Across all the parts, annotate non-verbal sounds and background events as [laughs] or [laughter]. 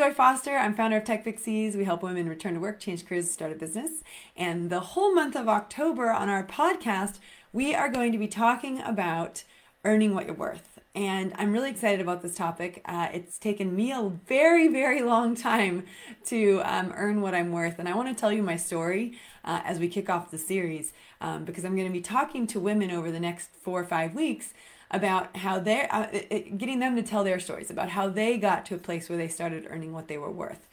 Joy Foster. I'm founder of Tech Pixies. We help women return to work, change careers, start a business. And the whole month of October on our podcast, we are going to be talking about earning what you're worth. And I'm really excited about this topic. Uh, it's taken me a very, very long time to um, earn what I'm worth. And I want to tell you my story uh, as we kick off the series um, because I'm going to be talking to women over the next four or five weeks about how they're uh, getting them to tell their stories about how they got to a place where they started earning what they were worth.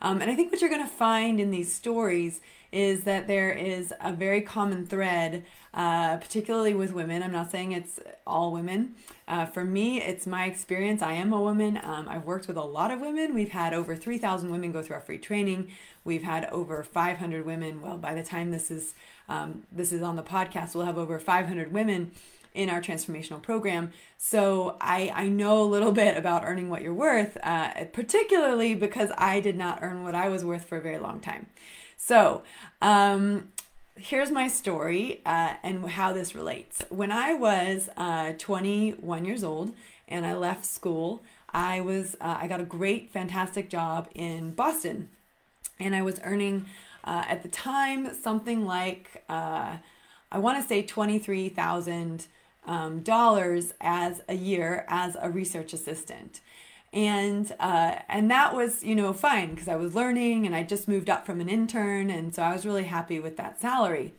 Um, and I think what you're going to find in these stories is that there is a very common thread uh, particularly with women. I'm not saying it's all women. Uh, for me, it's my experience. I am a woman. Um, I've worked with a lot of women. We've had over 3,000 women go through our free training. We've had over 500 women. Well, by the time this is um, this is on the podcast, we'll have over 500 women in our transformational program. So I, I know a little [laughs] bit about earning what you're worth, uh, particularly because I did not earn what I was worth for a very long time. So um, here's my story uh, and how this relates. When I was uh, 21 years old and I left school, I was uh, I got a great, fantastic job in Boston, and I was earning uh, at the time something like uh, I want to say twenty three thousand um, dollars as a year as a research assistant and uh, and that was you know fine because I was learning and I just moved up from an intern and so I was really happy with that salary.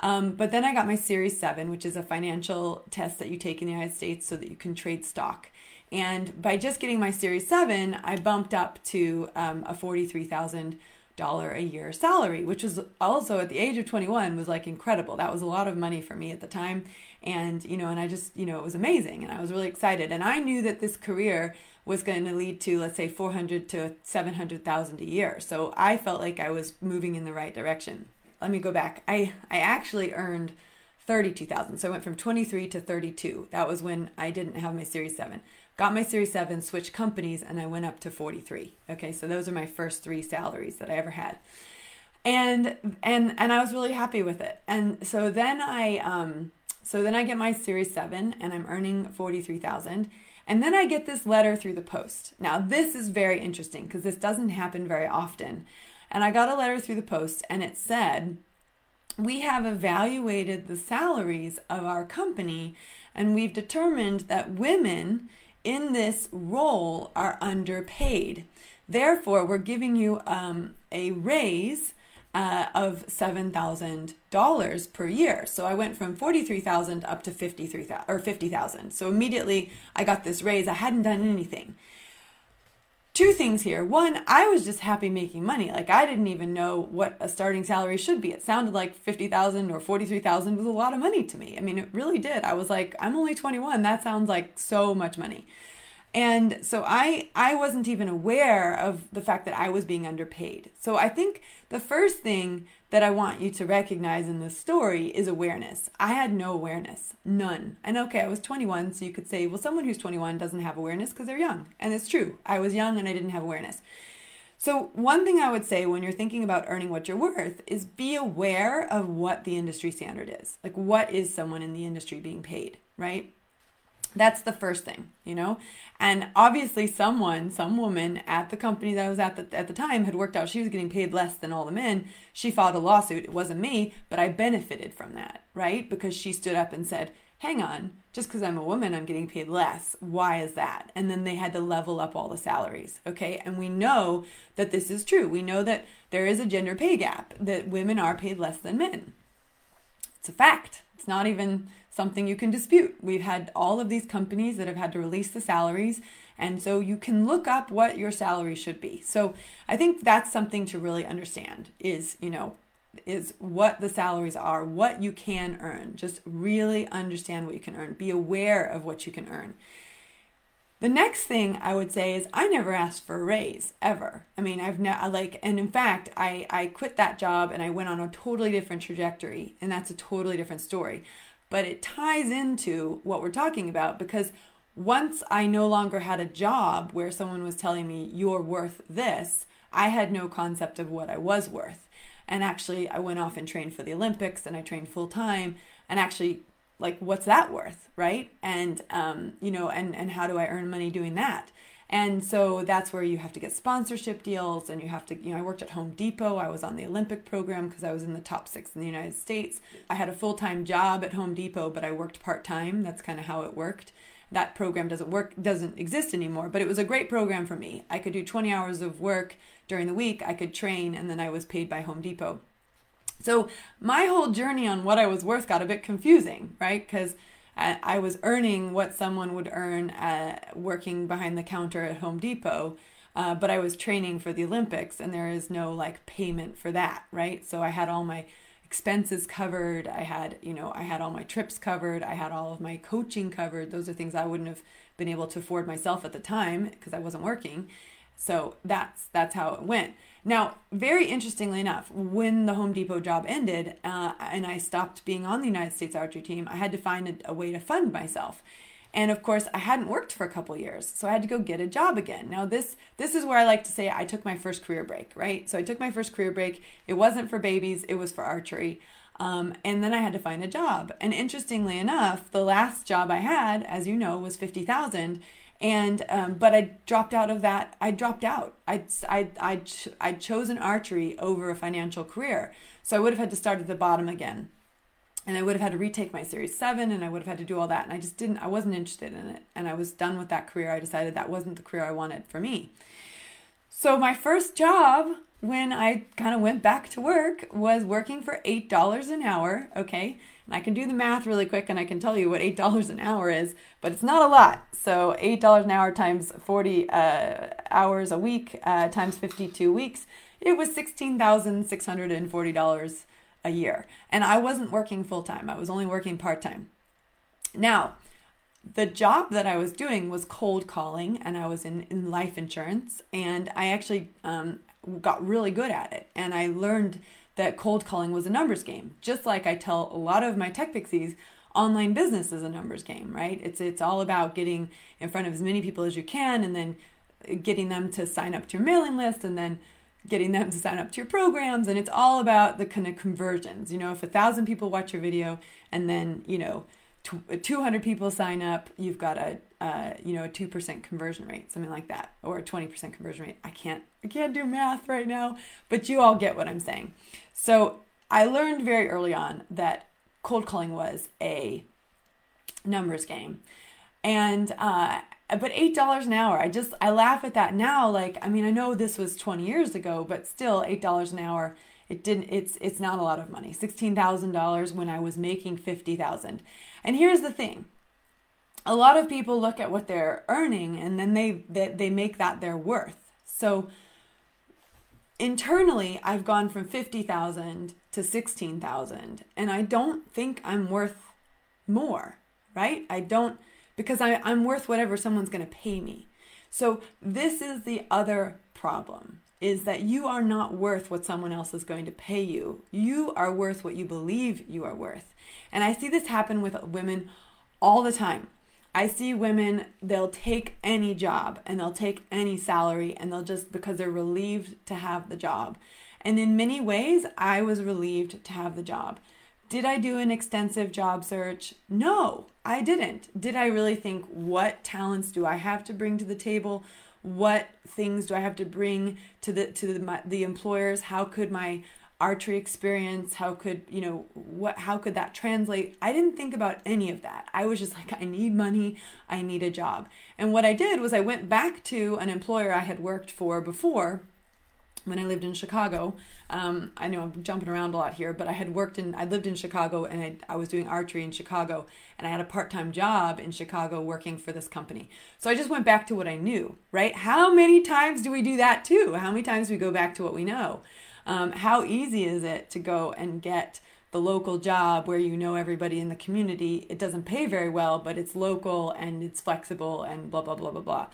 Um, but then I got my Series Seven, which is a financial test that you take in the United States so that you can trade stock. And by just getting my Series Seven, I bumped up to um, a forty-three thousand dollar a year salary, which was also at the age of 21 was like incredible. That was a lot of money for me at the time. And, you know, and I just, you know, it was amazing and I was really excited. And I knew that this career was going to lead to let's say 400 to 700,000 a year. So I felt like I was moving in the right direction. Let me go back. I I actually earned 32,000. So I went from 23 to 32. That was when I didn't have my Series 7. Got my Series 7, switched companies and I went up to 43. Okay? So those are my first 3 salaries that I ever had. And and and I was really happy with it. And so then I um so then I get my Series 7 and I'm earning 43,000 and then I get this letter through the post. Now, this is very interesting because this doesn't happen very often. And I got a letter through the post and it said, We have evaluated the salaries of our company and we've determined that women in this role are underpaid. Therefore, we're giving you um, a raise uh, of $7,000 per year. So I went from 43,000 up to 53,000 or 50,000. So immediately I got this raise. I hadn't done anything. Two things here. One, I was just happy making money. Like I didn't even know what a starting salary should be. It sounded like 50,000 or 43,000 was a lot of money to me. I mean, it really did. I was like, I'm only 21. That sounds like so much money. And so I I wasn't even aware of the fact that I was being underpaid. So I think the first thing that I want you to recognize in this story is awareness. I had no awareness, none. And okay, I was 21, so you could say, well, someone who's 21 doesn't have awareness because they're young. And it's true. I was young and I didn't have awareness. So, one thing I would say when you're thinking about earning what you're worth is be aware of what the industry standard is. Like, what is someone in the industry being paid, right? That's the first thing, you know? And obviously, someone, some woman at the company that I was at the, at the time had worked out she was getting paid less than all the men. She filed a lawsuit. It wasn't me, but I benefited from that, right? Because she stood up and said, hang on, just because I'm a woman, I'm getting paid less. Why is that? And then they had to level up all the salaries, okay? And we know that this is true. We know that there is a gender pay gap, that women are paid less than men. It's a fact. It's not even something you can dispute. We've had all of these companies that have had to release the salaries. And so you can look up what your salary should be. So I think that's something to really understand is, you know, is what the salaries are, what you can earn. Just really understand what you can earn. Be aware of what you can earn. The next thing I would say is I never asked for a raise ever. I mean, I've never like, and in fact, I I quit that job and I went on a totally different trajectory, and that's a totally different story but it ties into what we're talking about because once I no longer had a job where someone was telling me, you're worth this, I had no concept of what I was worth. And actually, I went off and trained for the Olympics and I trained full time. And actually, like, what's that worth, right? And, um, you know, and, and how do I earn money doing that? And so that's where you have to get sponsorship deals and you have to, you know, I worked at Home Depot. I was on the Olympic program because I was in the top six in the United States. I had a full time job at Home Depot, but I worked part time. That's kind of how it worked. That program doesn't work, doesn't exist anymore, but it was a great program for me. I could do 20 hours of work during the week, I could train, and then I was paid by Home Depot. So my whole journey on what I was worth got a bit confusing, right? Because I was earning what someone would earn uh, working behind the counter at Home Depot, uh, but I was training for the Olympics, and there is no like payment for that, right? So I had all my expenses covered. I had, you know, I had all my trips covered. I had all of my coaching covered. Those are things I wouldn't have been able to afford myself at the time because I wasn't working. So that's that's how it went. Now, very interestingly enough, when the Home Depot job ended uh, and I stopped being on the United States archery team, I had to find a, a way to fund myself. And of course, I hadn't worked for a couple years, so I had to go get a job again. Now, this this is where I like to say I took my first career break, right? So I took my first career break. It wasn't for babies; it was for archery. Um, and then I had to find a job. And interestingly enough, the last job I had, as you know, was fifty thousand, and um, but I dropped out of that. I dropped out. I I I ch- I chosen archery over a financial career, so I would have had to start at the bottom again, and I would have had to retake my Series Seven, and I would have had to do all that, and I just didn't. I wasn't interested in it, and I was done with that career. I decided that wasn't the career I wanted for me. So my first job when I kind of went back to work was working for eight dollars an hour. Okay and I can do the math really quick and I can tell you what $8 an hour is, but it's not a lot. So $8 an hour times 40 uh, hours a week uh, times 52 weeks, it was $16,640 a year. And I wasn't working full time, I was only working part time. Now, the job that I was doing was cold calling, and I was in, in life insurance, and I actually um, got really good at it. And I learned that cold calling was a numbers game. Just like I tell a lot of my tech pixies, online business is a numbers game, right? It's it's all about getting in front of as many people as you can and then getting them to sign up to your mailing list and then getting them to sign up to your programs and it's all about the kind of conversions. You know, if a thousand people watch your video and then, you know, 200 people sign up, you've got a, you know, a 2% conversion rate, something like that, or a 20% conversion rate. I can't, I can't do math right now, but you all get what I'm saying. So I learned very early on that cold calling was a numbers game. And, uh, but eight dollars an hour i just i laugh at that now like i mean i know this was 20 years ago but still eight dollars an hour it didn't it's it's not a lot of money $16000 when i was making 50000 and here's the thing a lot of people look at what they're earning and then they they, they make that their worth so internally I've gone from 50,000 to 16,000 and I don't think I'm worth more, right? I don't because I, I'm worth whatever someone's going to pay me. So this is the other problem is that you are not worth what someone else is going to pay you. You are worth what you believe you are worth. And I see this happen with women all the time. I see women, they'll take any job and they'll take any salary and they'll just because they're relieved to have the job. And in many ways, I was relieved to have the job. Did I do an extensive job search? No, I didn't. Did I really think what talents do I have to bring to the table? What things do I have to bring to the to the, my, the employers? How could my archery experience how could you know what how could that translate? I didn't think about any of that. I was just like i need money i need a job. And what i did was i went back to an employer i had worked for before when i lived in chicago. Um, i know i'm jumping around a lot here but i had worked in i lived in chicago and I, I was doing archery in chicago and i had a part-time job in chicago working for this company. So i just went back to what i knew right? How many times do we do that too? How many times do we go back to what we know um, how easy is it to go and get the local job where you know everybody in the community? It doesn't pay very well, but it's local and it's flexible and blah, blah, blah, blah, blah.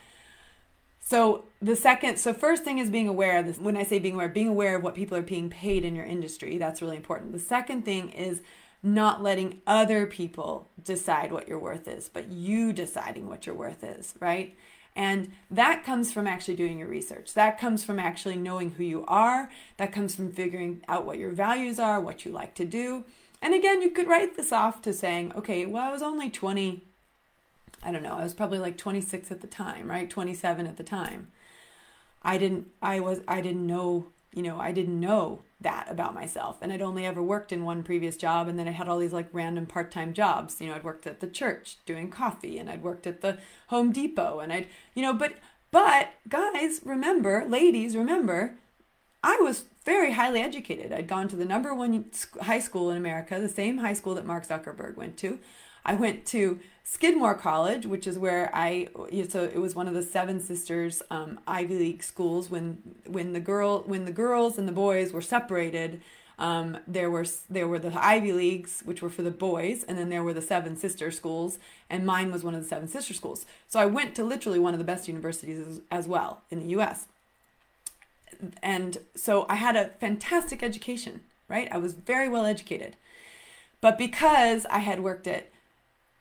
So the second, so first thing is being aware of this. When I say being aware, being aware of what people are being paid in your industry, that's really important. The second thing is not letting other people decide what your worth is, but you deciding what your worth is, right? And that comes from actually doing your research. That comes from actually knowing who you are. That comes from figuring out what your values are, what you like to do. And again, you could write this off to saying, okay, well, I was only 20 I don't know, I was probably like 26 at the time, right? 27 at the time. I didn't I was I didn't know, you know, I didn't know that about myself. And I'd only ever worked in one previous job and then I had all these like random part-time jobs. You know, I'd worked at the church doing coffee and I'd worked at the Home Depot and I'd, you know, but but guys, remember, ladies, remember, I was very highly educated. I'd gone to the number one high school in America, the same high school that Mark Zuckerberg went to. I went to Skidmore College, which is where I so it was one of the Seven Sisters um, Ivy League schools. When when the girl when the girls and the boys were separated, um, there were there were the Ivy Leagues, which were for the boys, and then there were the Seven Sister schools, and mine was one of the Seven Sister schools. So I went to literally one of the best universities as, as well in the U.S. And so I had a fantastic education, right? I was very well educated, but because I had worked at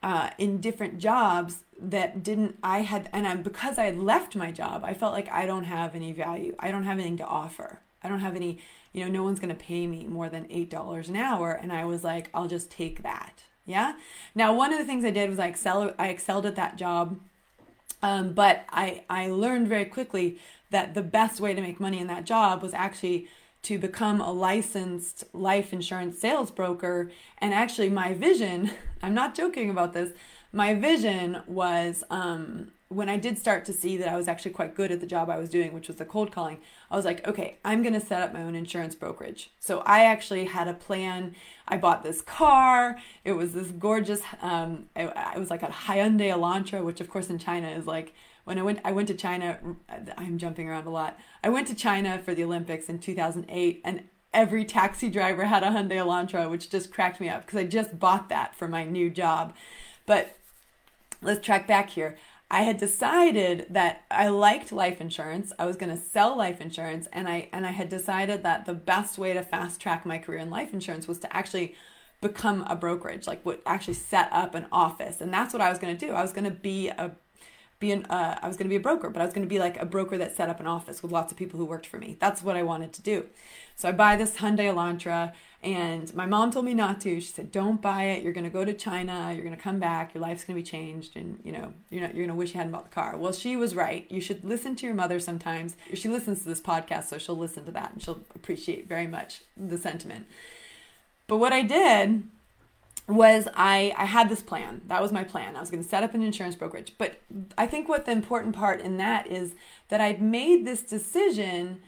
uh, in different jobs that didn't I had and I'm because I had left my job, I felt like I don't have any value. I don't have anything to offer. I don't have any, you know, no one's going to pay me more than $8 an hour and I was like, I'll just take that. Yeah? Now, one of the things I did was I excel I excelled at that job. Um, but I I learned very quickly that the best way to make money in that job was actually to become a licensed life insurance sales broker. And actually, my vision [laughs] I'm not joking about this. My vision was um, when I did start to see that I was actually quite good at the job I was doing, which was the cold calling, I was like, okay, I'm going to set up my own insurance brokerage. So I actually had a plan. I bought this car. It was this gorgeous, um, it, it was like a Hyundai Elantra, which of course in China is like, when I went, I went to China, I'm jumping around a lot. I went to China for the Olympics in 2008 and every taxi driver had a Hyundai Elantra, which just cracked me up because I just bought that for my new job. But let's track back here. I had decided that I liked life insurance. I was going to sell life insurance and I and I had decided that the best way to fast track my career in life insurance was to actually become a brokerage, like what actually set up an office. And that's what I was going to do. I was going to be a be an uh, I was going to be a broker, but I was going to be like a broker that set up an office with lots of people who worked for me. That's what I wanted to do. So I buy this Hyundai Elantra, and my mom told me not to. She said, "Don't buy it. You're going to go to China. You're going to come back. Your life's going to be changed, and you know you're not. You're going to wish you hadn't bought the car." Well, she was right. You should listen to your mother sometimes. She listens to this podcast, so she'll listen to that, and she'll appreciate very much the sentiment. But what I did was I, I had this plan. That was my plan. I was going to set up an insurance brokerage. But I think what the important part in that is that I'd made this decision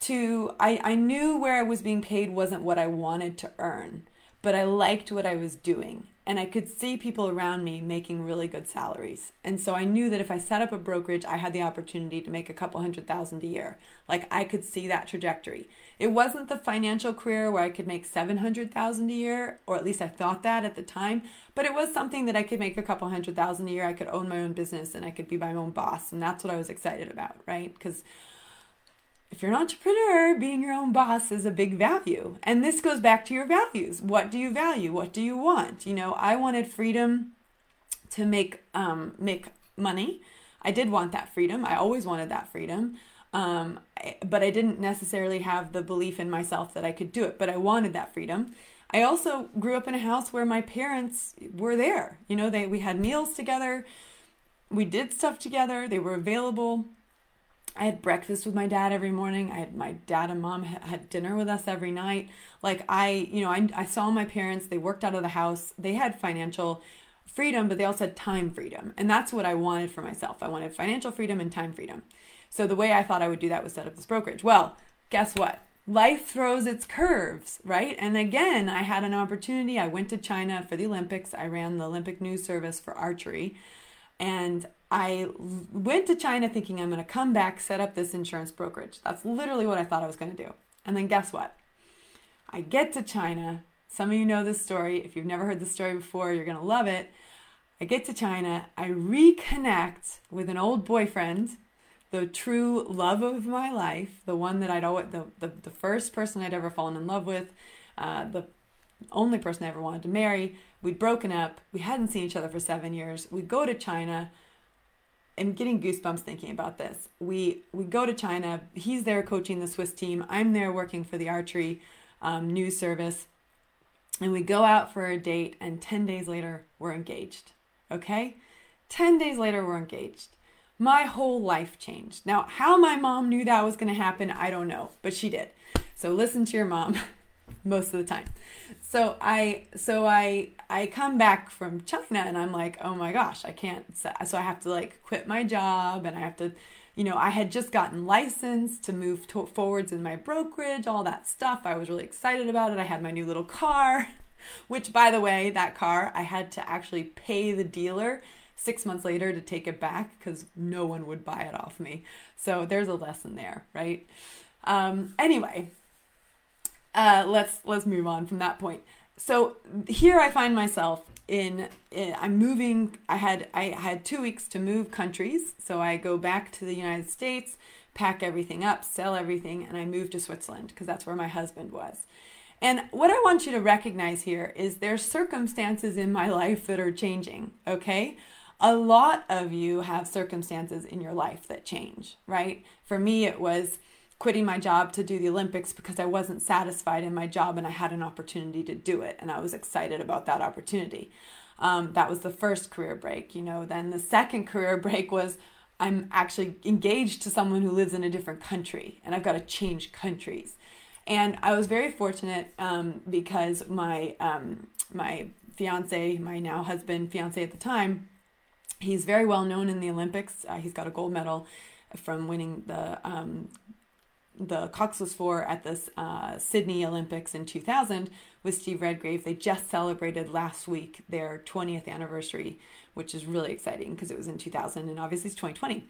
to, I, I knew where I was being paid wasn't what I wanted to earn, but I liked what I was doing and I could see people around me making really good salaries. And so I knew that if I set up a brokerage, I had the opportunity to make a couple hundred thousand a year. Like I could see that trajectory. It wasn't the financial career where I could make 700,000 a year, or at least I thought that at the time, but it was something that I could make a couple hundred thousand a year. I could own my own business and I could be my own boss, and that's what I was excited about, right? Cuz if you're an entrepreneur, being your own boss is a big value. And this goes back to your values. What do you value? What do you want? You know, I wanted freedom to make um, make money. I did want that freedom. I always wanted that freedom. Um, but I didn't necessarily have the belief in myself that I could do it. But I wanted that freedom. I also grew up in a house where my parents were there. You know, they we had meals together. We did stuff together. They were available I had breakfast with my dad every morning. I had my dad and mom had dinner with us every night. Like I, you know, I, I saw my parents, they worked out of the house. They had financial freedom, but they also had time freedom. And that's what I wanted for myself. I wanted financial freedom and time freedom. So the way I thought I would do that was set up this brokerage. Well, guess what? Life throws its curves, right? And again, I had an opportunity. I went to China for the Olympics. I ran the Olympic news service for archery. And I went to China thinking I'm going to come back, set up this insurance brokerage. That's literally what I thought I was going to do. And then guess what? I get to China. Some of you know this story. If you've never heard the story before, you're going to love it. I get to China. I reconnect with an old boyfriend, the true love of my life, the one that I'd always, the, the, the first person I'd ever fallen in love with, uh, the only person I ever wanted to marry. We'd broken up. We hadn't seen each other for seven years. We go to China am getting goosebumps thinking about this. We we go to China. He's there coaching the Swiss team. I'm there working for the archery um, news service, and we go out for a date. And ten days later, we're engaged. Okay, 10 days later, we're engaged. My whole life changed. Now, how my mom knew that was going to happen, I don't know, but she did. So listen to your mom [laughs] most of the time. So I so I I come back from China and I'm like, "Oh my gosh, I can't so I have to like quit my job and I have to you know, I had just gotten licensed to move to- forwards in my brokerage, all that stuff. I was really excited about it. I had my new little car, [laughs] which, by the way, that car, I had to actually pay the dealer six months later to take it back because no one would buy it off me. So there's a lesson there, right? Um, anyway, uh, let's let's move on from that point. So here I find myself in, in, I'm moving I had I had 2 weeks to move countries. So I go back to the United States pack everything up sell everything and I move to Switzerland because that's where my husband was. And what I want you to recognize here is there's circumstances in my [laughs] life that are changing okay? A lot of you have circumstances in your life that change right? For me it was quitting my job to do the Olympics because I wasn't satisfied in my job and I had an opportunity to do it. And I was excited about that opportunity. Um, that was the first career break, you know. Then the second career [laughs] break was I'm actually engaged to someone who lives in a different country and I've got to change countries. And I was very fortunate um, because my um, my fiance, my now husband, fiance at the time, he's very well known in the Olympics. Uh, he's got a gold medal from winning the um, the Coxless Four at the uh, Sydney Olympics in 2000 with Steve Redgrave. They just celebrated last week their 20th anniversary, which is really exciting because it was in 2000 and obviously it's 2020.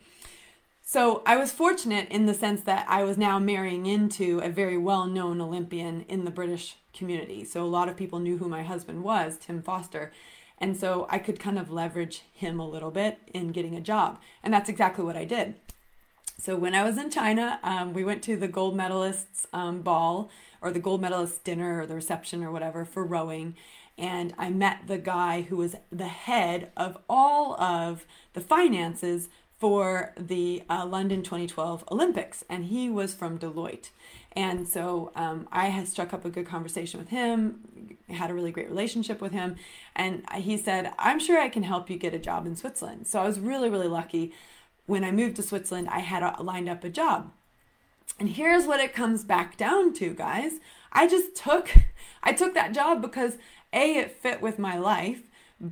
So I was fortunate in the sense that I was now marrying into a very well known Olympian in the British community. So a lot of people knew who my husband was, Tim Foster. And so I could kind of leverage him a little bit in getting a job. And that's exactly what I did. So when I was in China, um, we went to the gold medalists um, ball or the gold medalist dinner or the reception or whatever for rowing. And I met the guy who was the head of all of the finances for the uh, London 2012 Olympics. And he was from Deloitte. And so um, I had struck up a good conversation with him, had a really great relationship with him. And he said, I'm sure I can help you get a job in Switzerland. So I was really, really lucky when I moved to Switzerland, I had a, lined up a job. And here's what it comes back down to, guys. I just took [laughs] I took that job because A it fit with my life.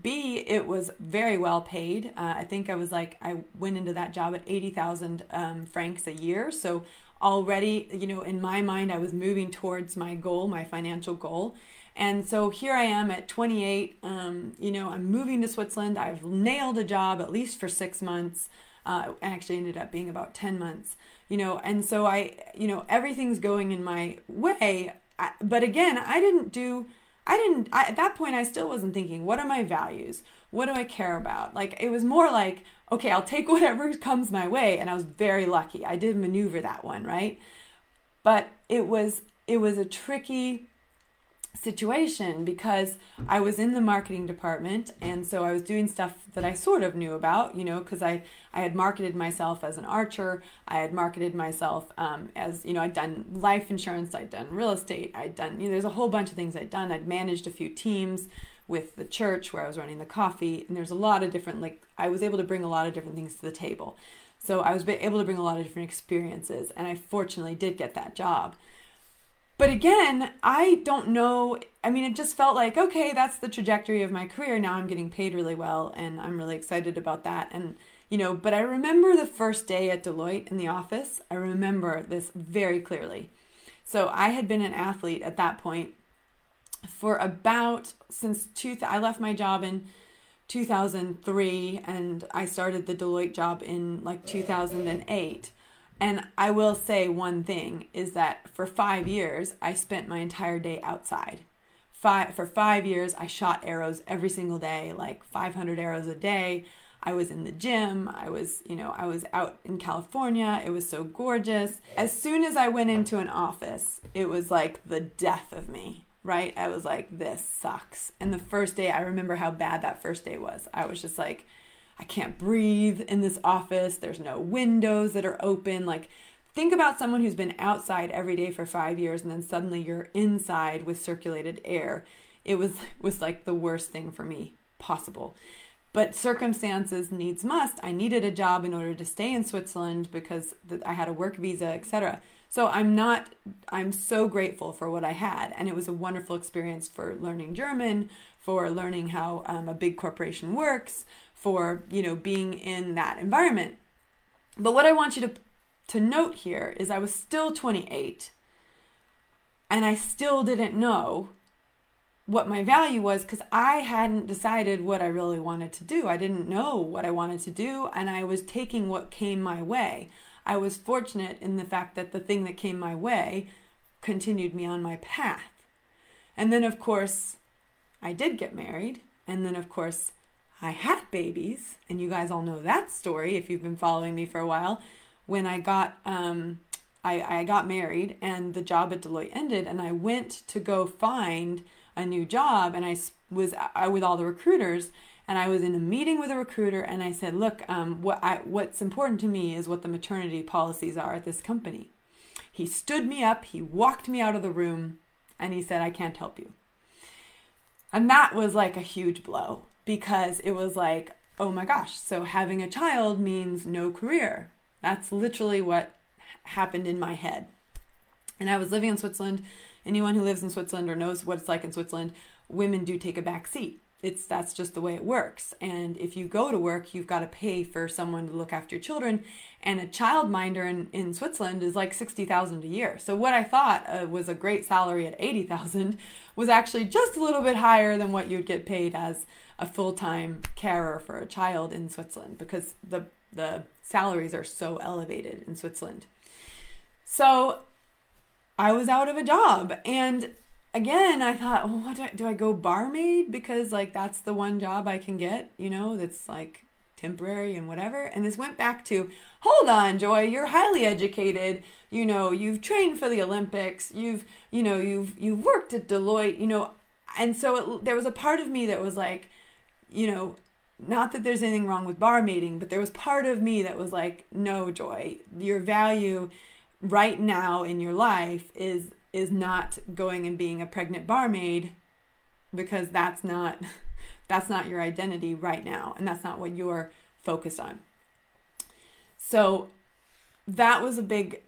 B, it was very well paid. Uh, I think I was like, I went into that job at 80,000 um, francs a year. So already, you know, in my mind, I was moving towards my goal, my financial goal. And so here I am at 28. Um, you know, I'm moving to Switzerland. I've nailed a job at least for six months uh, actually ended up being about 10 months you know and so i you know everything's going in my way. I, but again i didn't do i didn't I, at that point i still wasn't thinking what are my values? What do i care about? Like it was more like okay i'll take [laughs] whatever comes my way and i was very lucky. I did maneuver that one right? But it was it was a tricky situation because I was in the marketing department and so I was doing stuff that I sort of knew about, you know, because I, I had marketed myself as an archer. I had marketed myself um, as, you know, I'd done life insurance, I'd done real estate, I'd done, you know, there's a whole bunch of things I'd done. I'd managed a few teams with the church where I was running the coffee and there's a lot of different, like, I was able to bring a lot of different things to the table. So I was able to bring a lot of different experiences and I fortunately did get that job. But again, I don't know. I mean, it just felt like, okay, that's the trajectory of my career. Now I'm getting paid really well, and I'm really excited about that. And, you know, but I remember the first day at Deloitte in the office. I remember this very clearly. So I had been an athlete at that point for about since two. I left my job in 2003 and I started the Deloitte job in like 2008. And I will say one thing is that for five years, I spent my entire day outside. Five, for five years, I shot arrows every single day, like 500 arrows a day. I was in the gym. I was, you know, I was out in California. It was so gorgeous. As soon as I went into an office, it was like the death of me, right? I was like, this sucks. And the first day, I remember how bad that first day was. I was just like, I can't breathe in this office. There's no windows that are open. Like, think about someone who's been outside every day for five years and then suddenly you're inside with circulated air. It was [laughs] was like the worst thing for me possible. but circumstances needs must. I needed a job in order to stay in Switzerland because I had a work visa, etc. So I'm not, I'm so grateful for what I had. And it was a wonderful experience for learning German, for learning how um, a big corporation works, for, you know, being in that environment. But what I want you to, to note here is I was still 28 and I still didn't know what my value was because I hadn't decided what I really wanted to do. I didn't know what I wanted to do, and I was taking what came my way. I was fortunate in the fact that the thing that came my way continued me on my path. And then, of course, I did get married. And then, of course, I had babies. And you guys all know that story if you've been following me for a while. When I got, um, I, I got married and the job at Deloitte ended, and I went to go find a new job. And I was I, with all the recruiters and I was in a meeting with a recruiter, and I said, "Look, um, what I, what's important to me is what the maternity policies are at this company." He stood me up, he walked me out of the room, and he said, "I can't help you." And that was like a huge blow because it was like, "Oh my gosh!" So having a child means no career. That's literally what happened in my head. And I was living in Switzerland. Anyone who lives in Switzerland or knows what it's like in Switzerland, women do take a back seat it's that's just the way it works and if you go to work you've got to pay for someone to look after your children and a child minder in, in switzerland is like 60000 a year so what i thought uh, was a great salary at 80000 was actually just a little bit higher than what you'd get paid as a full-time carer for a child in switzerland because the the salaries are so elevated in switzerland so i was out of a job and again, I thought, well, what do I, do I go barmaid because like that's the one job I can get, you know, that's like temporary and whatever. And this went back to, hold on, Joy, you're highly educated. You know, you've trained for the Olympics. You've, you know, you've you've worked at Deloitte. You know, and so it, there was a part of me that was like, you know, not that there's anything wrong with bar barmaiding, but there was part of me that was like, no, Joy, your value right now in your life is is not going and being a pregnant barmaid because that's not [laughs] that's not your identity right now and that's not what you're focused on. So that was a big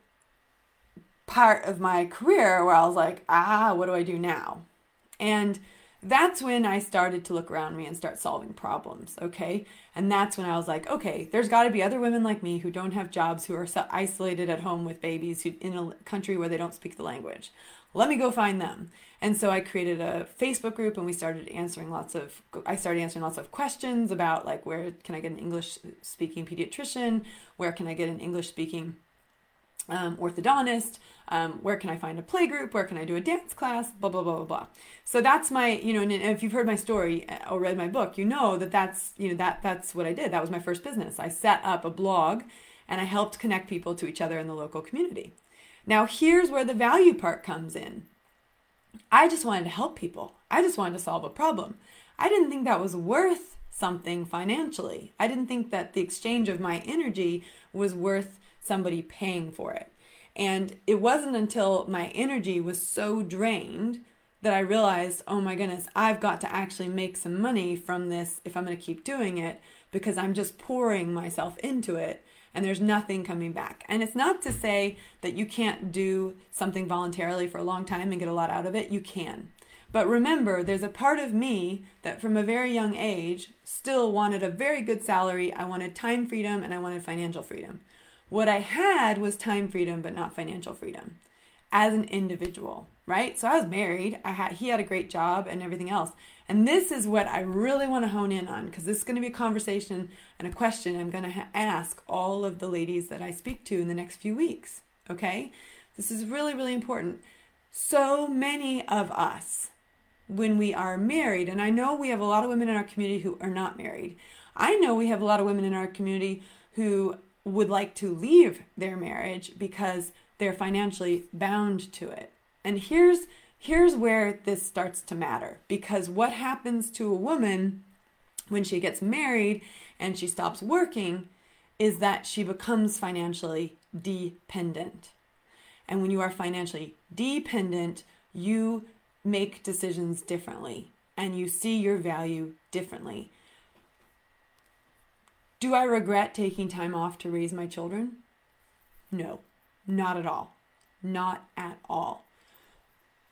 part of my career where I was like, ah, what do I do now? And that's when I started to look around me and start solving problems, okay? And that's when I was like, okay, there's got to be other women like me who don't have jobs, who are so isolated at home with babies who, in a country where they don't speak the language. Let me go find them. And so I created a Facebook group and we started answering lots of I started answering lots of questions about like where can I get an English speaking pediatrician? Where can I get an English speaking um, orthodontist? Um, where can I find a play group? Where can I do a dance class? Blah, blah, blah, blah, blah. So that's my, you know, and if you've heard my story uh, or read my book, you know that that's, you know, that that's what I did. That was my first business. I set up a blog and I helped connect people to each other in the local community. Now, here's where the value part comes in. I just wanted to help people. I just wanted to solve a problem. I didn't think that was worth something financially. I didn't think that the exchange of my energy was worth somebody paying for it. And it wasn't until my energy was so drained that I realized, oh my goodness, I've got to actually make some money from this if I'm going to keep doing it because I'm just pouring myself into it and there's nothing coming back. And it's not to say that you can't do something voluntarily for a long time and get a lot out of it. You can. But remember, there's a part of me that from a very young age still wanted a very good salary. I wanted time freedom and I wanted financial freedom. What I had was time freedom, but not financial freedom as an individual, right? So I was married. I had he had a great job and everything else. And this is what I really want to hone in on because this is going to be a conversation and a question I'm going to ha- ask all of the ladies that I speak to in the next few weeks, okay? This is really really important. So many of us when we are married, and I know we have a lot of women in our community who are not married. I know we have a lot of women in our community who would like to leave their marriage because they're financially bound to it. And here's here's where this starts to matter because what happens to a woman when she gets married and she stops working is that she becomes financially dependent. And when you are financially dependent, you make decisions differently and you see your value differently. Do I regret taking time off to raise my children? No, not at all. Not at all.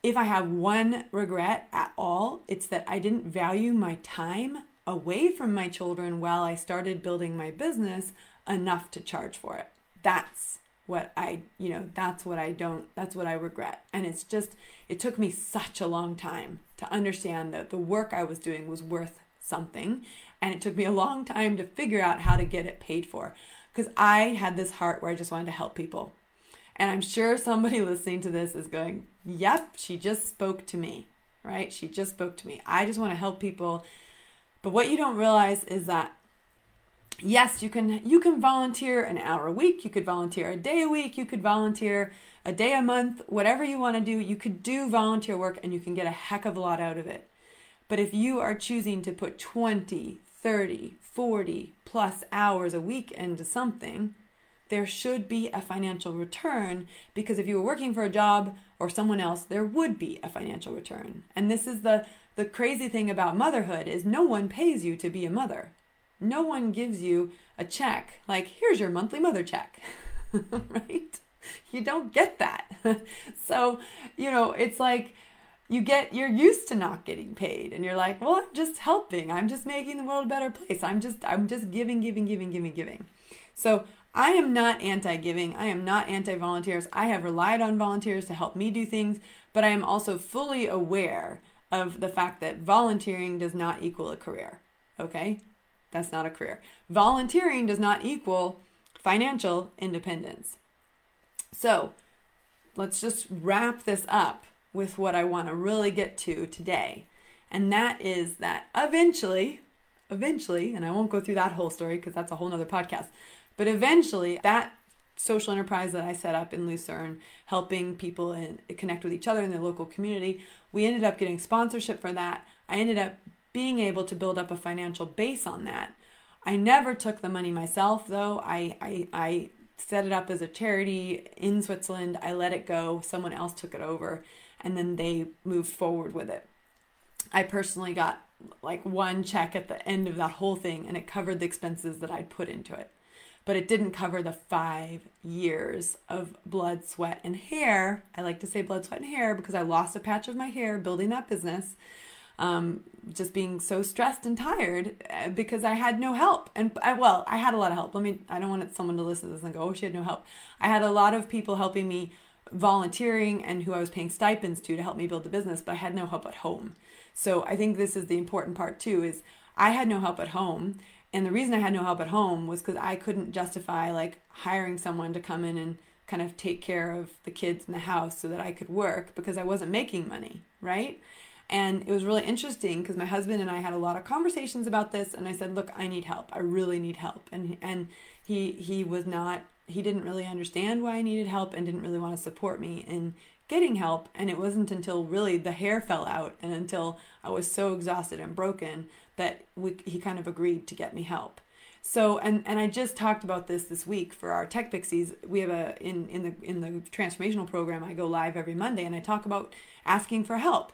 If I have one regret at all, it's that I didn't value my time away from my children while I started building my business enough to charge for it. That's what I, you know, that's what I don't, that's what I regret. And it's just, it took me such a long time to understand that the work I was doing was worth something. And it took me a long time to figure out how to get it paid for because I had this heart where I just wanted to help people. And I'm sure somebody [laughs] listening to this is going, Yep, she just spoke to me, right? She just spoke to me. I just want to help people. But what you don't realize is that yes, you can you can volunteer an hour a week, you could volunteer a day a week, you could volunteer a day a month, whatever you want to do, you could do volunteer work and you can get a heck of a lot out of it. But if you are choosing to put 20, 30, 40 plus hours a week into something, there should be a financial return because if you were working for a job or someone else, there would be a financial return. And this is the the crazy thing about motherhood is no one pays you to be a mother. No one gives you a check like here's your monthly mother check. [laughs] right? You don't get that. [laughs] so, you know, it's like you get you're used to not getting paid and you're like, "Well, I'm just helping. I'm just making the world a better place. I'm just I'm just giving, giving, giving, giving, giving." So, I am not anti giving. I am not anti volunteers. I have relied on volunteers to help me do things, but I am also fully aware of the fact that volunteering does not equal a career. Okay? That's not a career. Volunteering does not equal financial independence. So, let's just wrap this up with what I want to really get to today. And that is that eventually, eventually, and I won't go through that whole story because that's a whole nother podcast, but eventually, that social enterprise that I set up in Lucerne, helping people in, connect with each other in their local community, we ended up getting sponsorship for that. I ended up being able to build up a financial base on that. I never took the money myself, though. I, I, I set it up as a charity in Switzerland. I let it go. Someone else took it over, and then they moved forward with it. I personally got like one check at the end of that whole thing, and it covered the expenses that I'd put into it but it didn't cover the five years of blood, sweat, and hair. I like to say blood, sweat, and hair because I lost a patch of my hair building that business. Um, just being so stressed and tired uh, because I had no help. And I, well, I had a lot of help. Let me, I don't want it someone to listen to this and go, oh, she had no help. I had a lot of people helping me volunteering and who I was paying stipends to to help me build the business, but I had no help at home. So I think this is the important part too is I had no help at home and the reason I had no help at home was because I couldn't justify like hiring someone to come in and kind of take care of the kids in the house so that I could work because I wasn't making money, right? And it was really interesting because my husband and I had a lot of conversations about this and I said, "Look, I need help. I really need help." And and he he was not he didn't really understand why I needed help and didn't really want to support me in getting help and it wasn't until really the hair fell out and until I was so exhausted and broken that we, he kind of agreed to get me help. So and and I just talked about this this week for our Tech Pixies. We have a in in the in the transformational program. I go live every Monday and I talk about asking for help,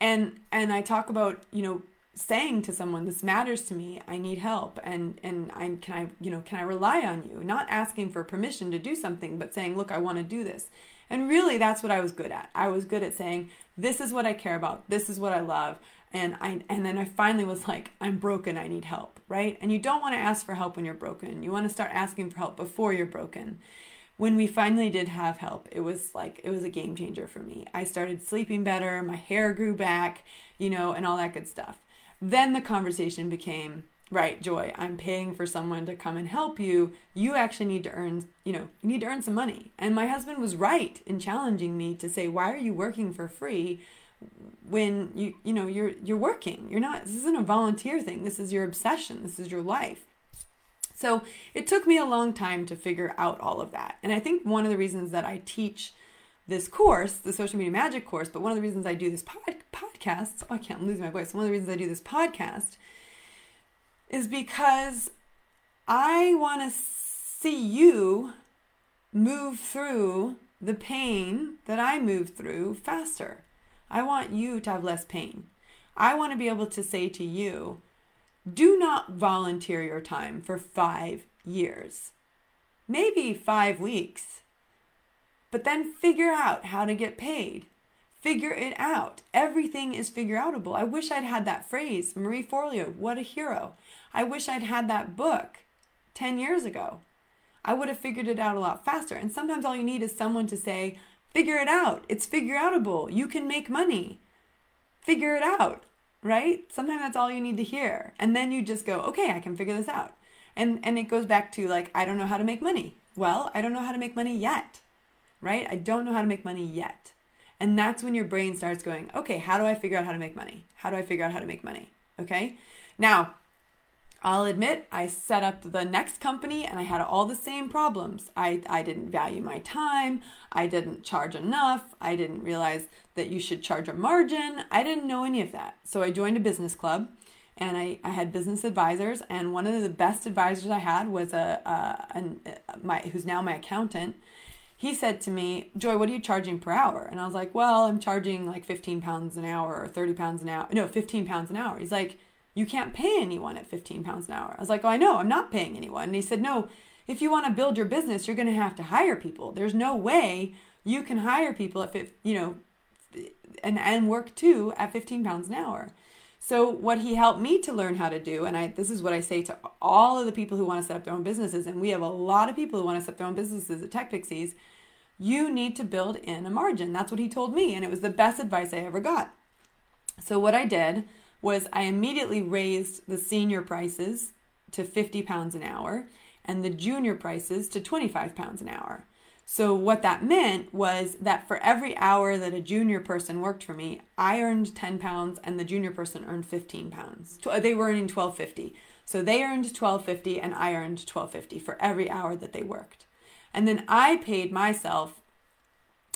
and and I talk about you know saying to someone this matters to me i need help and and i can i you know can i rely on you not asking for permission to do something but saying look i want to do this and really that's what i was good at i was good at saying this is what i care about this is what i love and I and then I finally was like, I'm broken, I need help, right? And you don't want to ask for help when you're broken. You want to start asking for help before you're broken. When we finally did have help, it was like it was a game changer for me. I started sleeping better, my hair grew back, you know, and all that good stuff. Then the conversation became, right, Joy, I'm paying for someone to come and help you. You actually need to earn, you know, you need to earn some money. And my husband was right in challenging me to say, why are you working for free? when you you know you're you're working you're not this isn't a volunteer thing this is your obsession this is your life so it took me a long time to figure out all of that and i think one of the reasons that i teach this course the social media magic course but one of the reasons i do this pod, podcast oh, i can't lose my voice. One of the reasons i do this podcast is because i want to see you move through the pain that i moved through faster. I want you to have less pain. I want to be able to say to you, Do not volunteer your time for five years, maybe five weeks, but then figure out how to get paid. Figure it out. Everything is figure outable. I wish I'd had that phrase. Marie Forleo, what a hero. I wish I'd had that book 10 years ago. I would have figured it out a lot faster. And sometimes all you need is someone to say, figure it out. It's figure outable. You can make money. Figure it out, right? Sometimes that's all you need to hear. And then you just go, okay, I can figure this out. And and it goes back to like, I don't know how to make money. Well, I don't know how to make money yet. Right? I don't know how to make money yet. And that's when your brain starts going, okay, how do I figure out how to make money? How do I figure out how to make money? Okay. Now, I'll admit I set up the next company and I had all the same problems. I, I didn't value my time. I didn't charge enough. I didn't realize that you should charge a margin. I didn't know any of that. So I joined a business club and I, I had business advisors. And one of the best advisors I had was a, a, a uh, my, who's now my accountant he said to me, Joy, what are you charging per hour? And I was like, Well, I'm charging like 15 pounds an hour or 30 pounds an hour. No, 15 pounds an hour. He's like, You can't pay anyone at 15 pounds an hour. I was like, Oh, I know, I'm not paying anyone. And he said, No, if you want to build your business, you're going to have to hire people. There's no way you can hire people at, you know, and, and work too at 15 pounds an hour. So what he helped me to learn how to do, and I this is what I say to all of the people who want to set up their own businesses, and we have a lot of people who want to set up their own businesses at Tech Pixies, you need to build in a margin. That's what he told me, and it was the best advice I ever got. So what I did was I immediately raised the senior prices to 50 pounds an hour and the junior prices to 25 pounds an hour. So what that meant was that for every hour that a junior person worked for me, I earned 10 pounds and the junior person earned 15 pounds. They were earning 1250. So they earned 1250 and I earned 1250 for every hour that they worked. And then I paid myself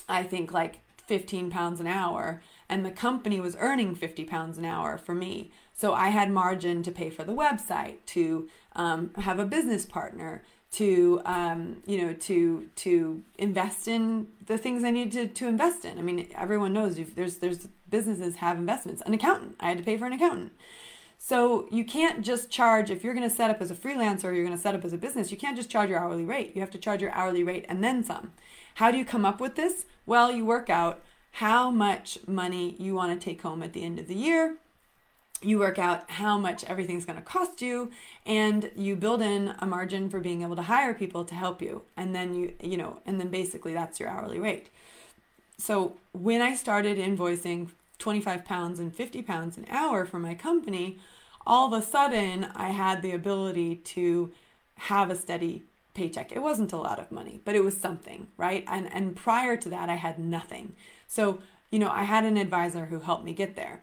I think like 15 pounds an hour and the company was earning 50 pounds an hour for me. So I had margin to pay for the website, to um, have a business partner, to um, you know to to invest in the things I need to, to invest in. I mean, everyone knows there's there's businesses have investments. An accountant, I had to pay for an accountant. So you can't just charge if you're going to set up as a freelancer or you're going to set up as a business. You can't just charge your hourly rate. You have to charge your hourly rate and then some. How do you come up with this? Well, you work out how much money you want to take home at the end of the year you work out how much everything's going to cost you and you build in a margin for being able to hire people to help you and then you you know and then basically that's your hourly rate. So when i started invoicing 25 pounds and 50 pounds an hour for my company all of a sudden i had the ability to have a steady paycheck. It wasn't a lot of money but it was something right? And and prior to that i had nothing. So you know i had an advisor who helped me get there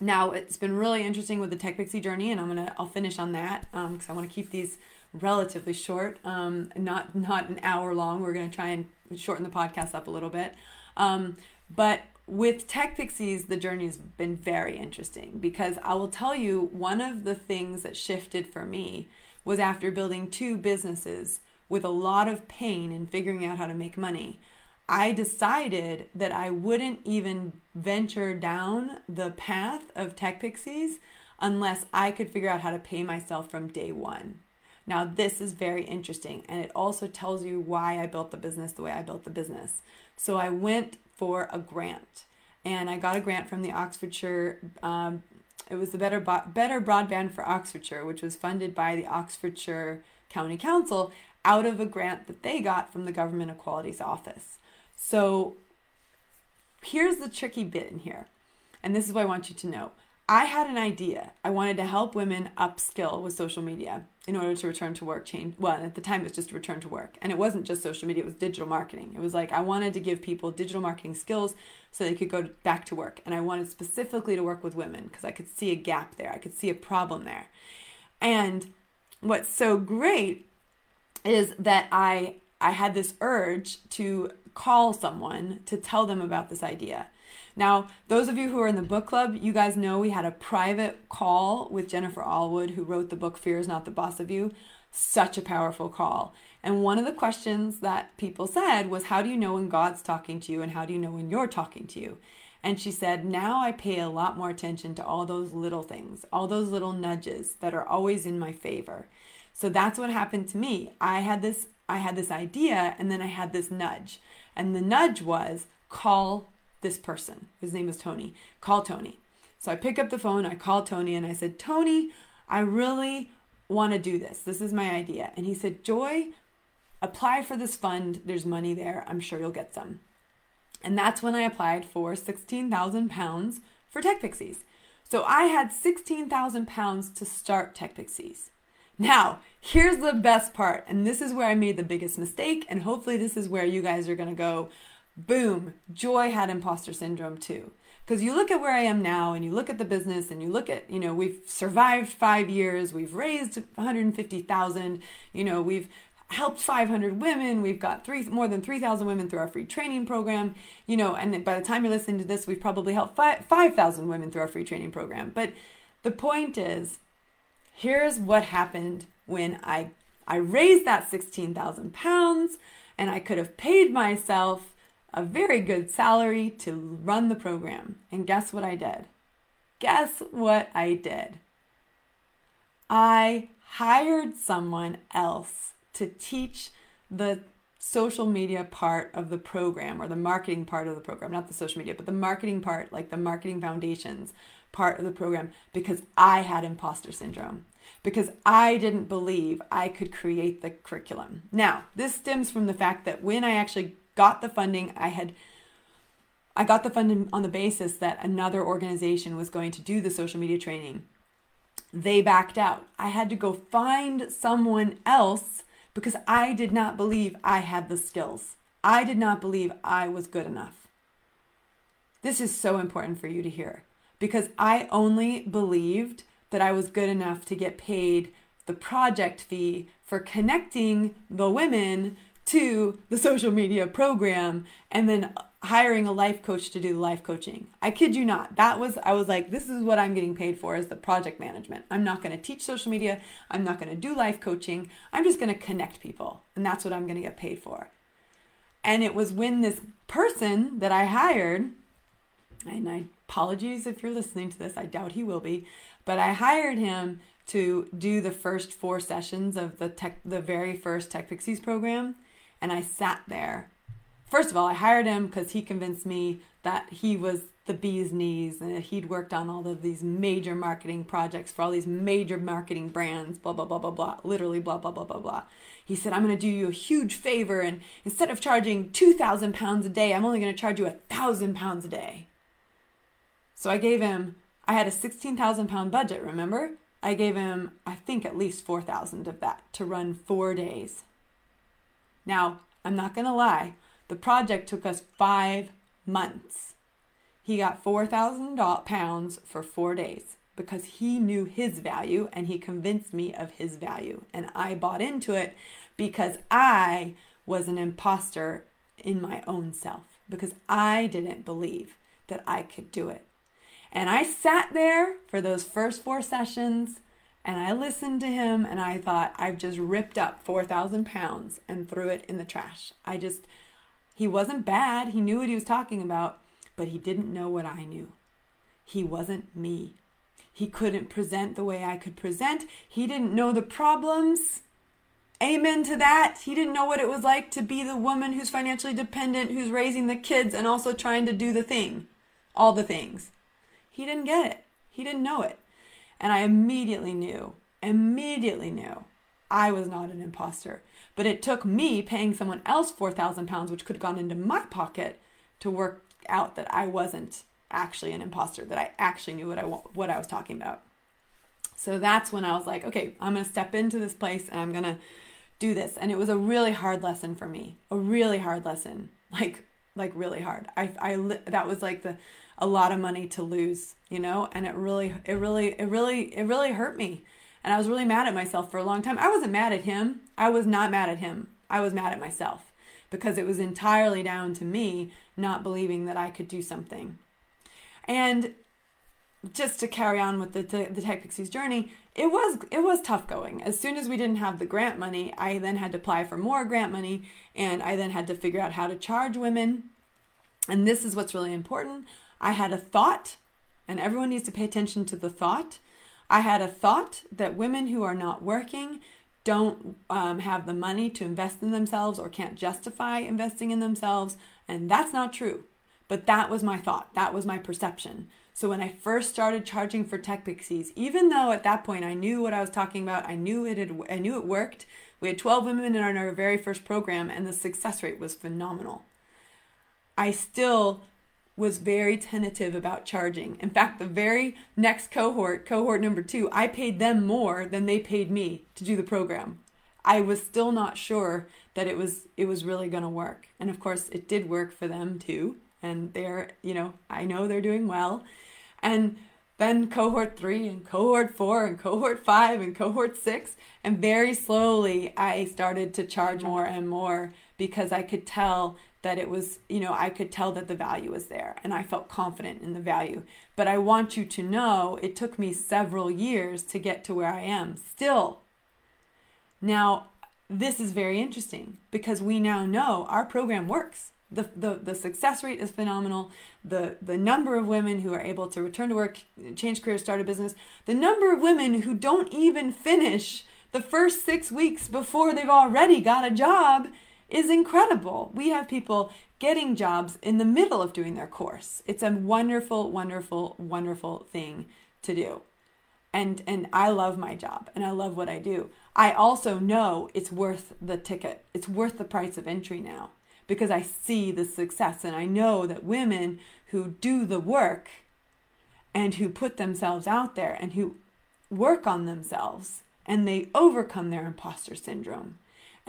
now it's been really interesting with the Tech Pixie journey, and I'm gonna I'll finish on that because um, I want to keep these relatively short, um, not not an hour long. We're gonna try and shorten the podcast up a little bit, um, but with Tech Pixies, the journey has been very interesting because I will tell you one of the things that shifted for me was after building two businesses with a lot of pain and figuring out how to make money. I decided that I wouldn't even venture down the path of Tech Pixies unless I could figure out how to pay myself from day one. Now, this is very interesting, and it also tells you why I built the business the way I built the business. So, I went for a grant, and I got a grant from the Oxfordshire. Um, it was the Better Better Broadband for Oxfordshire, which was funded by the Oxfordshire County Council out of a grant that they got from the Government Equalities Office. So here's the tricky bit in here. And this is what I want you to know. I had an idea. I wanted to help women upskill with social media in order to return to work change. Well, at the time it was just return to work. And it wasn't just social media, it was digital marketing. It was like I wanted to give people digital marketing skills so they could go back to work. And I wanted specifically to work with women because I could see a gap there. I could see a problem there. And what's so great is that I I had this urge to call someone to tell them about this idea. Now, those of you who are in the book club, you guys know we had a private call with Jennifer Allwood, who wrote the book Fear is Not the Boss of You. Such a powerful call. And one of the questions that people said was, How do you know when God's talking to you and how do you know when you're talking to you? And she said, Now I pay a lot more attention to all those little things, all those little nudges that are always in my favor. So that's what happened to me. I had this I had this idea and then I had this nudge. And the nudge was call this person. His name is Tony. Call Tony. So I pick up the phone, I call Tony and I said, "Tony, I really want to do this. This is my idea." And he said, "Joy, apply for this fund. There's money there. I'm sure you'll get some." And that's when I applied for 16,000 pounds for Tech Pixies. So I had 16,000 pounds to start Tech Pixies. Now, here's the best part, and this is where I made the biggest mistake, and hopefully, this is where you guys are gonna go, boom, Joy had imposter syndrome too. Because you look at where I am now, and you look at the business, and you look at, you know, we've survived five years, we've raised 150,000, you know, we've helped 500 women. We've got three more than 3,000 women through our free training program. You know, and by the time you're listening to this, we've probably helped 5,000 women through our free training program. But the point is, here's what happened when I I raised that 16,000 pounds, and I could have paid myself a very good salary to run the program. And guess what I did? Guess what I did? I hired someone else to teach the social media part of the program or the marketing part of the program, not the social media, but the marketing part, like the marketing foundations part of the program, because I had imposter syndrome, because I didn't believe I could create the curriculum. Now, this stems from the fact that when I actually got the funding, I had I got the funding on the basis that another organization was going to do the social media training. They backed out. I had to go find someone else because I did not believe I had the skills. I did not believe I was good enough. This is so important for you to hear because I only believed that I was good enough to get paid the project fee for connecting the women to the social media program and then hiring a life coach to do the life coaching. I kid you not. That was I was like this is what I'm getting paid for is the project management. I'm not going to teach social media. I'm not going to do life coaching. I'm just going to connect people. And that's what I'm going to get paid for. And it was when this person that I hired and I apologies if you're listening to this. I doubt he will be, but I hired him to do the first four sessions of the tech the very first Tech Pixies program and I sat there first of all, I hired him because he convinced me that he was the bee's knees and that he'd worked on all of these major marketing projects for all these major marketing brands, blah, blah, blah, blah, blah, literally, blah, blah, blah, blah, blah. He said, I'm going to do you a huge favor. And instead of charging 2,000 pounds a day, I'm only going to charge you a thousand pounds a day. So I gave him, I had a 16,000 pound budget, remember? I gave him, I think, at least 4,000 of that to run four days. Now, I'm not going to lie, the project took us five months. He got 4,000 pounds for four days because he knew his value and he convinced me of his value. And I bought into it because I was an imposter in my own self because I didn't believe that I could do it. And I sat there for those first four sessions and I listened to him and I thought, I've just ripped up 4,000 pounds and threw it in the trash. I just, he wasn't bad. He knew what he was talking about, but he didn't know what I knew. He wasn't me. He couldn't present the way I could present. He didn't know the problems. Amen to that. He didn't know what it was like to be the woman who's financially dependent, who's raising the kids and also trying to do the thing, all the things. He didn't get it. He didn't know it. And I immediately knew, immediately knew I was not an imposter. But it took me paying someone else 4,000 pounds, which could have gone into my pocket, to work out that I wasn't actually an imposter, that I actually knew what I, what I was talking about. So that's when I was like, okay, I'm going to step into this place and I'm going to do this. And it was a really hard lesson for me, a really hard lesson, like, like really hard. I, I, that was like the, a lot of money to lose, you know, and it really, it really, it really, it really hurt me and I was really mad at myself for a long time. I wasn't mad at him. I was not mad at him. I was mad at myself because it was entirely down to me not believing that I could do something. And just to carry on with the, the, the Tech Pixies journey, it was it was tough going. As soon as we didn't have the grant money, I then had to apply for more grant money, and I then had to figure out how to charge women. And this is what's really important. I had a thought, and everyone needs to pay attention to the thought. I had a thought that women who are not working don't um, have the money to invest in themselves or can't justify investing in themselves. And that's not true. But that was my thought. That was my perception. So when I first started charging for Tech Pixies, even though at that point I knew what I was talking about, I knew it had, I knew it worked. We had 12 women in our, in our very first program, and the success rate was phenomenal. I still was very tentative about charging. In fact, the very next cohort, cohort number two, I paid them more than they paid me to do the program. I was still not sure that it was it was really going to work. And of course, it did work for them too. And they're, you know, I know they're doing well. And then cohort three and cohort four and cohort five and cohort six. And very slowly, I started to charge more and more because I could tell that it was, you know, I could tell that the value was there and I felt confident in the value. But I want you to know it took me several years to get to where I am still. Now, this is very interesting because we now know our program works. The, the, the success rate is phenomenal. The, the number of women who are able to return to work, change careers, start a business, the number of women who don't even finish the first six weeks before they've already got a job is incredible. We have people getting jobs in the middle of doing their course. It's a wonderful, wonderful, wonderful thing to do. And and I love my job and I love what I do. I also know it's worth the ticket. It's worth the price of entry now because I see the success and I know that women who do the work and who put themselves out there and who work on themselves and they overcome their imposter syndrome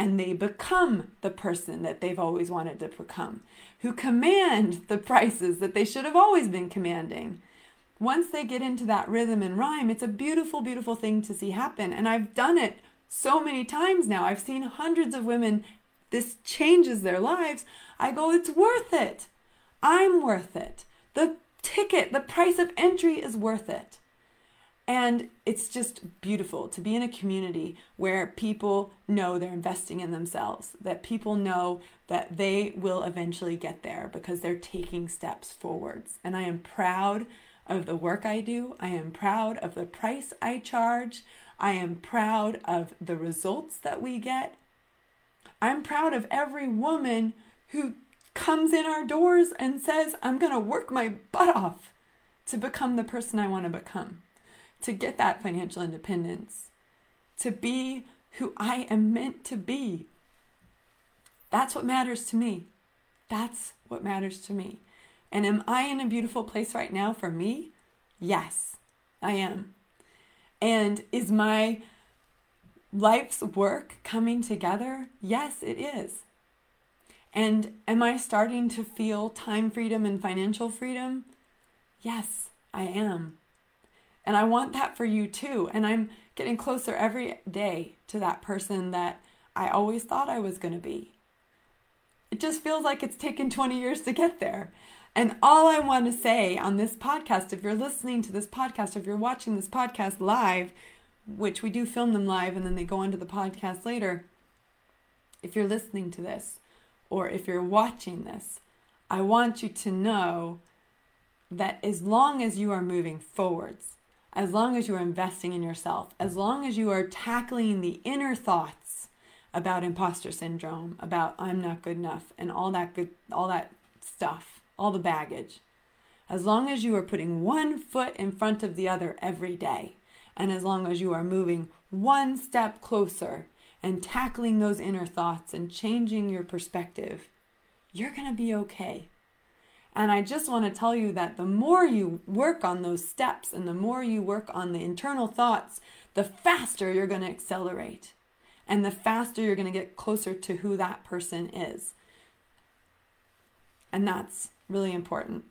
and they become the person that they've always wanted to become, who command the prices that they should have always been commanding. Once they get into that rhythm and rhyme, it's a beautiful, beautiful thing to see happen. And I've done it so many times now. I've seen hundreds of women, this changes their lives. I go, it's worth it. I'm worth it. The ticket, the price of entry is worth it. And it's just beautiful to be in a community where people know they're investing in themselves, that people know that they will eventually get there because they're taking steps forwards. And I am proud of the work I do. I am proud of the price I charge. I am proud of the results that we get. I'm proud of every woman who comes in our doors and says, I'm going to work my butt off to become the person I want to become to get that financial independence, to be who I am meant to be. That's what matters to me. That's what matters to me. And am I in a beautiful place right now for me? Yes, I am. And is my life's work coming together? Yes, it is. And am I starting to feel time freedom and financial freedom? Yes, I am. And I want that for you too. And I'm getting closer every day to that person that I always thought I was going to be. It just feels like it's taken 20 years to get there. And all I want to say on this podcast, if you're listening to this podcast, if you're watching this podcast live, which we do film them live and then they go onto the podcast later, if you're listening to this or if you're watching this, I want you to know that as long as you are moving forwards, as long as you are investing in yourself, as long as you are tackling the inner thoughts about imposter syndrome, about I'm not good enough and all that good all that stuff, all the baggage. As long as you are putting one foot in front of the other every day, and as long as you are moving one step closer and tackling those inner thoughts and changing your perspective, you're going to be okay. And I just want to tell you that the more you work on those steps and the more you work on the internal thoughts, the faster you're going to accelerate and the faster you're going to get closer to who that person is. And that's really important.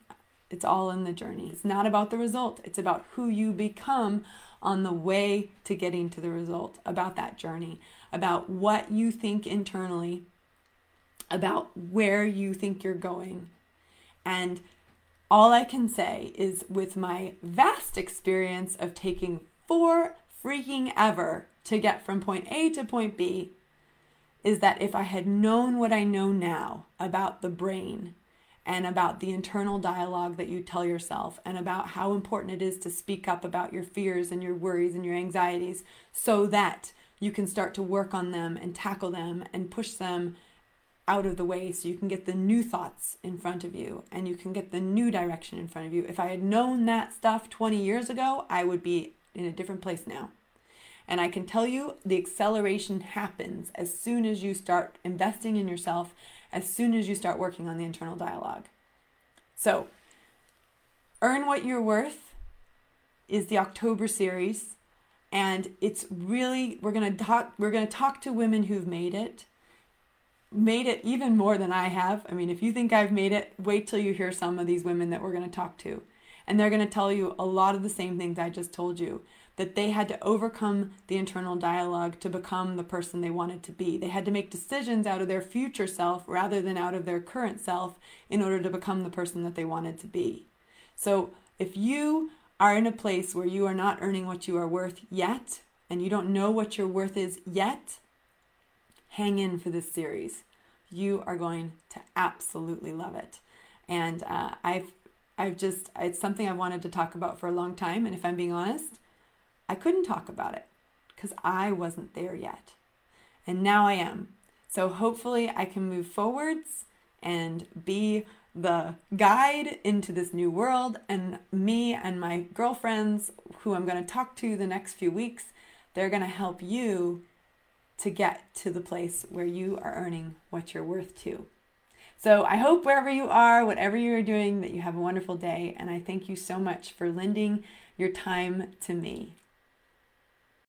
It's all in the journey. It's not about the result, it's about who you become on the way to getting to the result, about that journey, about what you think internally, about where you think you're going and all I can say is with my vast experience of taking four freaking ever to get from point A to point B, is that if I had known what I know now about the brain and about the internal dialogue that you tell yourself and about how important it is to speak up about your fears and your worries and your anxieties so that you can start to work on them and tackle them and push them out of the way so you can get the new thoughts in front of you and you can get the new direction in front of you. If I had known that stuff 20 years ago, I would be in a different place now. And I can tell you the acceleration happens as soon as you start investing in yourself as soon as you start working on the internal dialogue. So, Earn What You're Worth is the October series and it's really we're going to talk we're going to talk to women who've made it made it even more than I have. I mean, if you think I've made it, wait till you hear some of these women that we're going to talk to. And they're going to tell you a lot of the same things I just told you that they had to overcome the internal dialogue to become the person they wanted to be. They had to make decisions out of their future self rather than out of their current self in order to become the person that they wanted to be. So if you are in a place where you are not earning what you are worth yet, and you don't know what your worth is yet, hang in for this series. You are going to absolutely love it. And uh, I've I've just, it's something I've wanted to talk about for a long time. And if I'm being honest, I couldn't talk about it because I wasn't there yet. And now I am. So hopefully I can move forwards and be the guide into this new world. And me and my girlfriends, who I'm going to talk to the next few weeks, they're going to help you to get to the place where you are earning what you're worth to. So I hope wherever you are, whatever you're doing, that you have a wonderful day. And I thank you so much for lending your time to me.